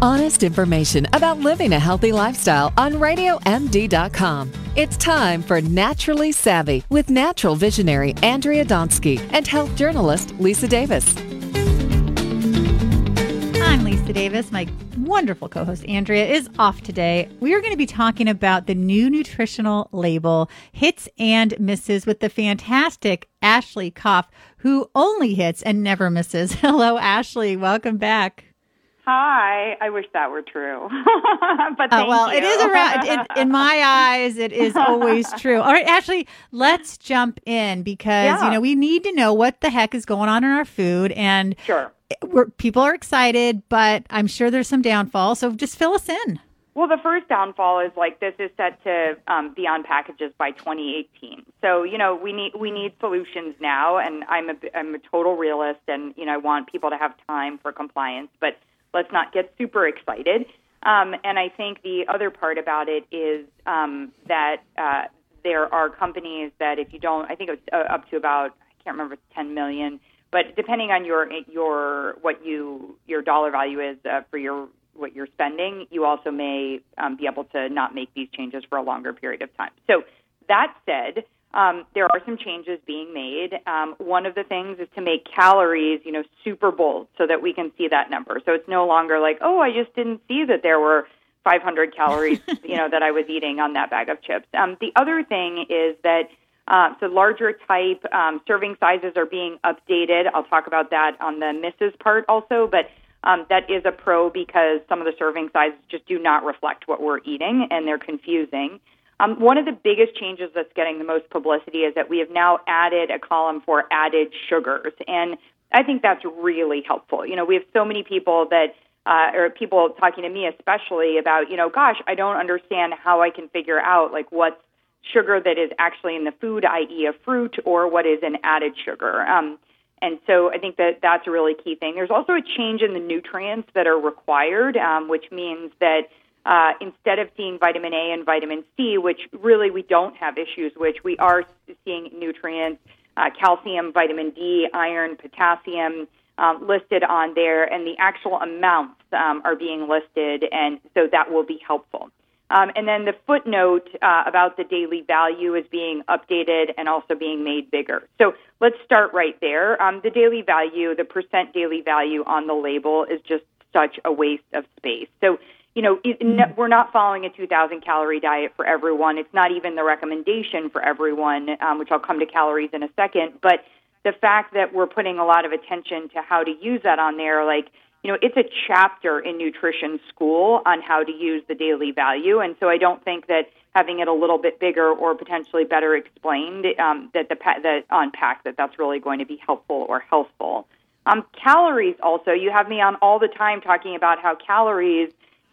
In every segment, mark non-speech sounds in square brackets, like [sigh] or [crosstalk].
Honest information about living a healthy lifestyle on RadioMD.com. It's time for Naturally Savvy with natural visionary Andrea Donsky and health journalist Lisa Davis. I'm Lisa Davis. My wonderful co host Andrea is off today. We are going to be talking about the new nutritional label, Hits and Misses, with the fantastic Ashley Koff, who only hits and never misses. [laughs] Hello, Ashley. Welcome back. Hi. I wish that were true. [laughs] but uh, well, you. it is around in, in, my [laughs] eyes. It is always true. All right, Ashley, let's jump in because yeah. you know we need to know what the heck is going on in our food, and sure, people are excited, but I'm sure there's some downfall. So just fill us in. Well, the first downfall is like this is set to um, be on packages by 2018. So you know we need we need solutions now, and I'm a I'm a total realist, and you know I want people to have time for compliance, but let's not get super excited. Um, and I think the other part about it is um, that uh, there are companies that if you don't, I think it's uh, up to about I can't remember 10 million, but depending on your your what you your dollar value is uh, for your what you're spending, you also may um, be able to not make these changes for a longer period of time. So that said, um, there are some changes being made. Um, one of the things is to make calories, you know, super bold so that we can see that number. So it's no longer like, oh, I just didn't see that there were 500 calories, [laughs] you know, that I was eating on that bag of chips. Um, the other thing is that uh, so larger type um, serving sizes are being updated. I'll talk about that on the misses part also, but um, that is a pro because some of the serving sizes just do not reflect what we're eating and they're confusing. Um, one of the biggest changes that's getting the most publicity is that we have now added a column for added sugars, and I think that's really helpful. You know, we have so many people that, uh, or people talking to me especially about, you know, gosh, I don't understand how I can figure out like what's sugar that is actually in the food, i.e., a fruit, or what is an added sugar. Um, and so I think that that's a really key thing. There's also a change in the nutrients that are required, um, which means that uh, instead of seeing vitamin A and vitamin C, which really we don't have issues with, we are seeing nutrients, uh, calcium, vitamin D, iron, potassium um, listed on there, and the actual amounts um, are being listed, and so that will be helpful. Um, and then the footnote uh, about the daily value is being updated and also being made bigger. So let's start right there. Um, the daily value, the percent daily value on the label is just such a waste of space. So you know, mm-hmm. we're not following a 2,000 calorie diet for everyone. It's not even the recommendation for everyone, um, which I'll come to calories in a second. But the fact that we're putting a lot of attention to how to use that on there, like, you know, it's a chapter in nutrition school on how to use the daily value. And so I don't think that having it a little bit bigger or potentially better explained, um, that the that on pack, that that's really going to be helpful or healthful. Um, calories also, you have me on all the time talking about how calories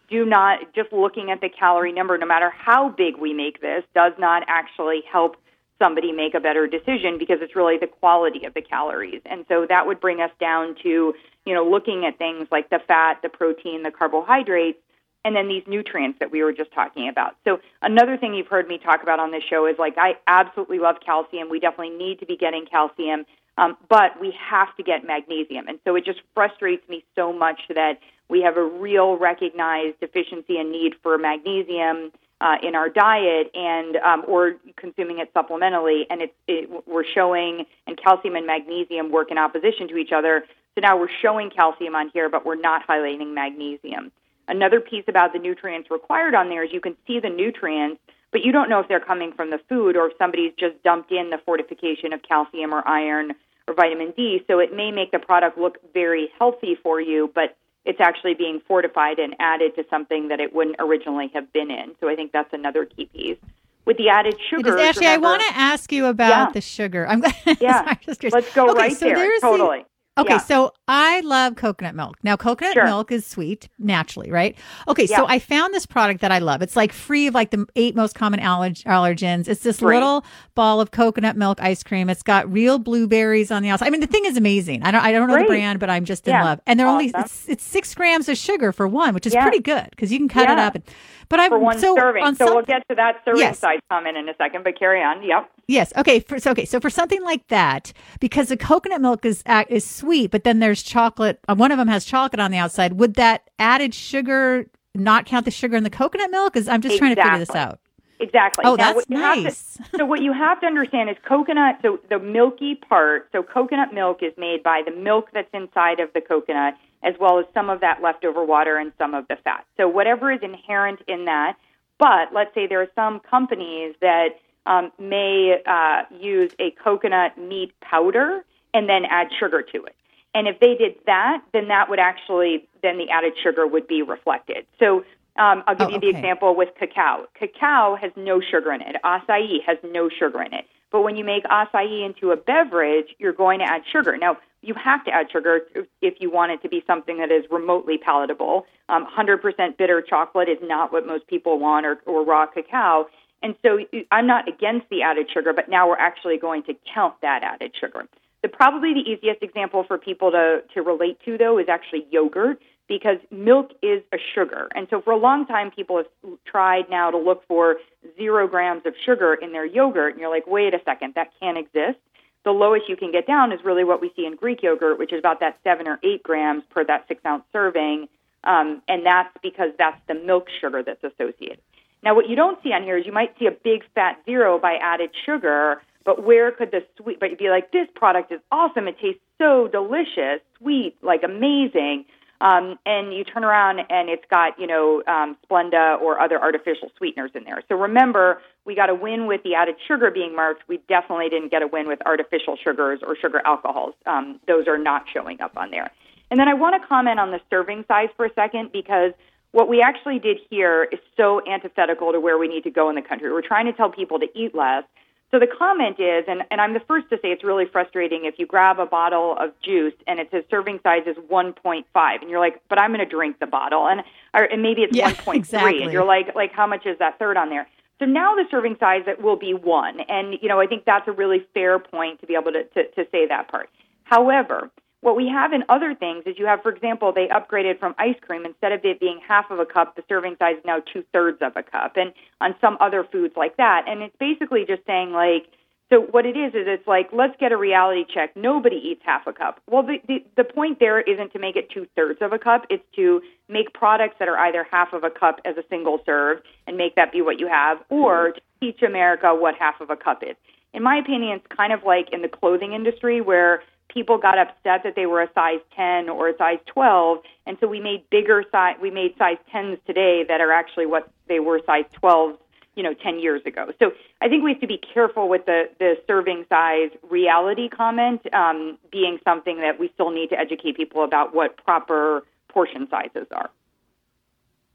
do not just looking at the calorie number, no matter how big we make this, does not actually help somebody make a better decision because it's really the quality of the calories. And so that would bring us down to, you know, looking at things like the fat, the protein, the carbohydrates, and then these nutrients that we were just talking about. So another thing you've heard me talk about on this show is like I absolutely love calcium. We definitely need to be getting calcium, um, but we have to get magnesium. And so it just frustrates me so much that we have a real recognized deficiency and need for magnesium uh, in our diet and um, or consuming it supplementally, and it's it, we're showing and calcium and magnesium work in opposition to each other. So now we're showing calcium on here, but we're not highlighting magnesium. Another piece about the nutrients required on there is you can see the nutrients, but you don't know if they're coming from the food or if somebody's just dumped in the fortification of calcium or iron or vitamin D. So it may make the product look very healthy for you, but it's actually being fortified and added to something that it wouldn't originally have been in. So I think that's another key piece. With the added sugar, actually, remember, I want to ask you about yeah. the sugar. I'm [laughs] yeah, sorry, let's go okay, right so there. Totally. The, Okay, yeah. so I love coconut milk. Now, coconut sure. milk is sweet naturally, right? Okay, yeah. so I found this product that I love. It's like free of like the eight most common allerg- allergens. It's this Great. little ball of coconut milk ice cream. It's got real blueberries on the outside. I mean, the thing is amazing. I don't, I don't know Great. the brand, but I'm just in yeah. love. And they're awesome. only it's, it's, six grams of sugar for one, which is yeah. pretty good because you can cut it up. And, but I'm for one so serving. On so some, we'll get to that serving yes. size comment in a second. But carry on. Yep. Yes. Okay. For, so okay. So for something like that, because the coconut milk is uh, is sweet, but then there's there's chocolate. Uh, one of them has chocolate on the outside. Would that added sugar not count the sugar in the coconut milk? Because I'm just exactly. trying to figure this out. Exactly. Oh, now, that's nice. To, so what you have to understand is coconut. So the milky part. So coconut milk is made by the milk that's inside of the coconut, as well as some of that leftover water and some of the fat. So whatever is inherent in that. But let's say there are some companies that um, may uh, use a coconut meat powder and then add sugar to it. And if they did that, then that would actually then the added sugar would be reflected. So um, I'll give oh, you the example with cacao. Cacao has no sugar in it. Acai has no sugar in it. But when you make acai into a beverage, you're going to add sugar. Now, you have to add sugar if you want it to be something that is remotely palatable. Um, 100% bitter chocolate is not what most people want, or, or raw cacao. And so I'm not against the added sugar, but now we're actually going to count that added sugar. The probably the easiest example for people to, to relate to though is actually yogurt because milk is a sugar. And so for a long time people have tried now to look for zero grams of sugar in their yogurt and you're like, wait a second, that can't exist. The lowest you can get down is really what we see in Greek yogurt, which is about that seven or eight grams per that six ounce serving. Um, and that's because that's the milk sugar that's associated. Now, what you don't see on here is you might see a big fat zero by added sugar, but where could the sweet, but you'd be like, this product is awesome. It tastes so delicious, sweet, like amazing. Um, and you turn around and it's got, you know, um, Splenda or other artificial sweeteners in there. So remember, we got a win with the added sugar being marked. We definitely didn't get a win with artificial sugars or sugar alcohols. Um, those are not showing up on there. And then I want to comment on the serving size for a second because what we actually did here is so antithetical to where we need to go in the country. We're trying to tell people to eat less. So the comment is, and, and I'm the first to say it's really frustrating if you grab a bottle of juice and it says serving size is 1.5, and you're like, but I'm going to drink the bottle, and or and maybe it's yeah, 1.3, exactly. and you're like, like how much is that third on there? So now the serving size it will be one, and you know I think that's a really fair point to be able to to, to say that part. However, what we have in other things is you have, for example, they upgraded from ice cream. Instead of it being half of a cup, the serving size is now two thirds of a cup, and on some other foods like that. And it's basically just saying, like, so what it is is it's like let's get a reality check. Nobody eats half a cup. Well, the the, the point there isn't to make it two thirds of a cup. It's to make products that are either half of a cup as a single serve and make that be what you have, or mm-hmm. to teach America what half of a cup is. In my opinion, it's kind of like in the clothing industry where people got upset that they were a size 10 or a size 12 and so we made bigger size we made size 10s today that are actually what they were size 12s you know 10 years ago. So i think we have to be careful with the the serving size reality comment um, being something that we still need to educate people about what proper portion sizes are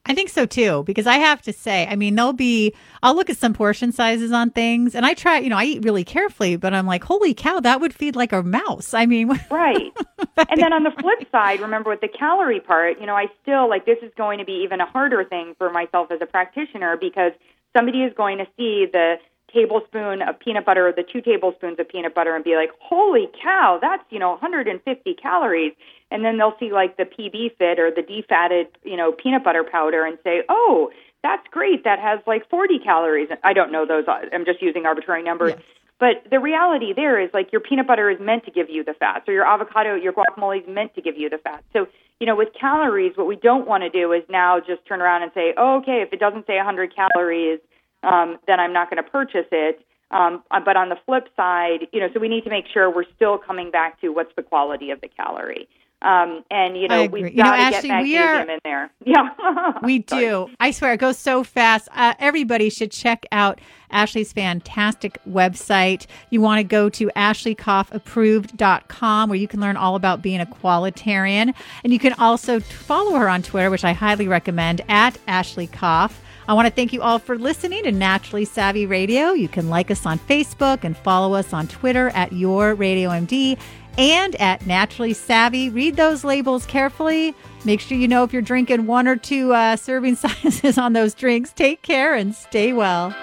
I think so too, because I have to say, I mean, there'll be, I'll look at some portion sizes on things and I try, you know, I eat really carefully, but I'm like, holy cow, that would feed like a mouse. I mean, [laughs] right. [laughs] and then on the flip side, remember with the calorie part, you know, I still like this is going to be even a harder thing for myself as a practitioner because somebody is going to see the tablespoon of peanut butter or the two tablespoons of peanut butter and be like, holy cow, that's, you know, 150 calories and then they'll see like the PB fit or the defatted, you know, peanut butter powder and say, "Oh, that's great. That has like 40 calories." I don't know those. I'm just using arbitrary numbers. Yes. But the reality there is like your peanut butter is meant to give you the fat. So your avocado, your guacamole is meant to give you the fat. So, you know, with calories, what we don't want to do is now just turn around and say, oh, okay, if it doesn't say 100 calories, um, then I'm not going to purchase it. Um, but on the flip side, you know, so we need to make sure we're still coming back to what's the quality of the calorie. Um, and you know we've got to get magnesium we are, in there. [laughs] Yeah, we [laughs] do. I swear it goes so fast. Uh, everybody should check out Ashley's fantastic website. You want to go to ashleykoffapproved.com where you can learn all about being a qualitarian, and you can also follow her on Twitter, which I highly recommend at Ashley Koff. I want to thank you all for listening to Naturally Savvy Radio. You can like us on Facebook and follow us on Twitter at Your Radio MD and at Naturally Savvy. Read those labels carefully. Make sure you know if you're drinking one or two uh, serving [laughs] sizes on those drinks. Take care and stay well.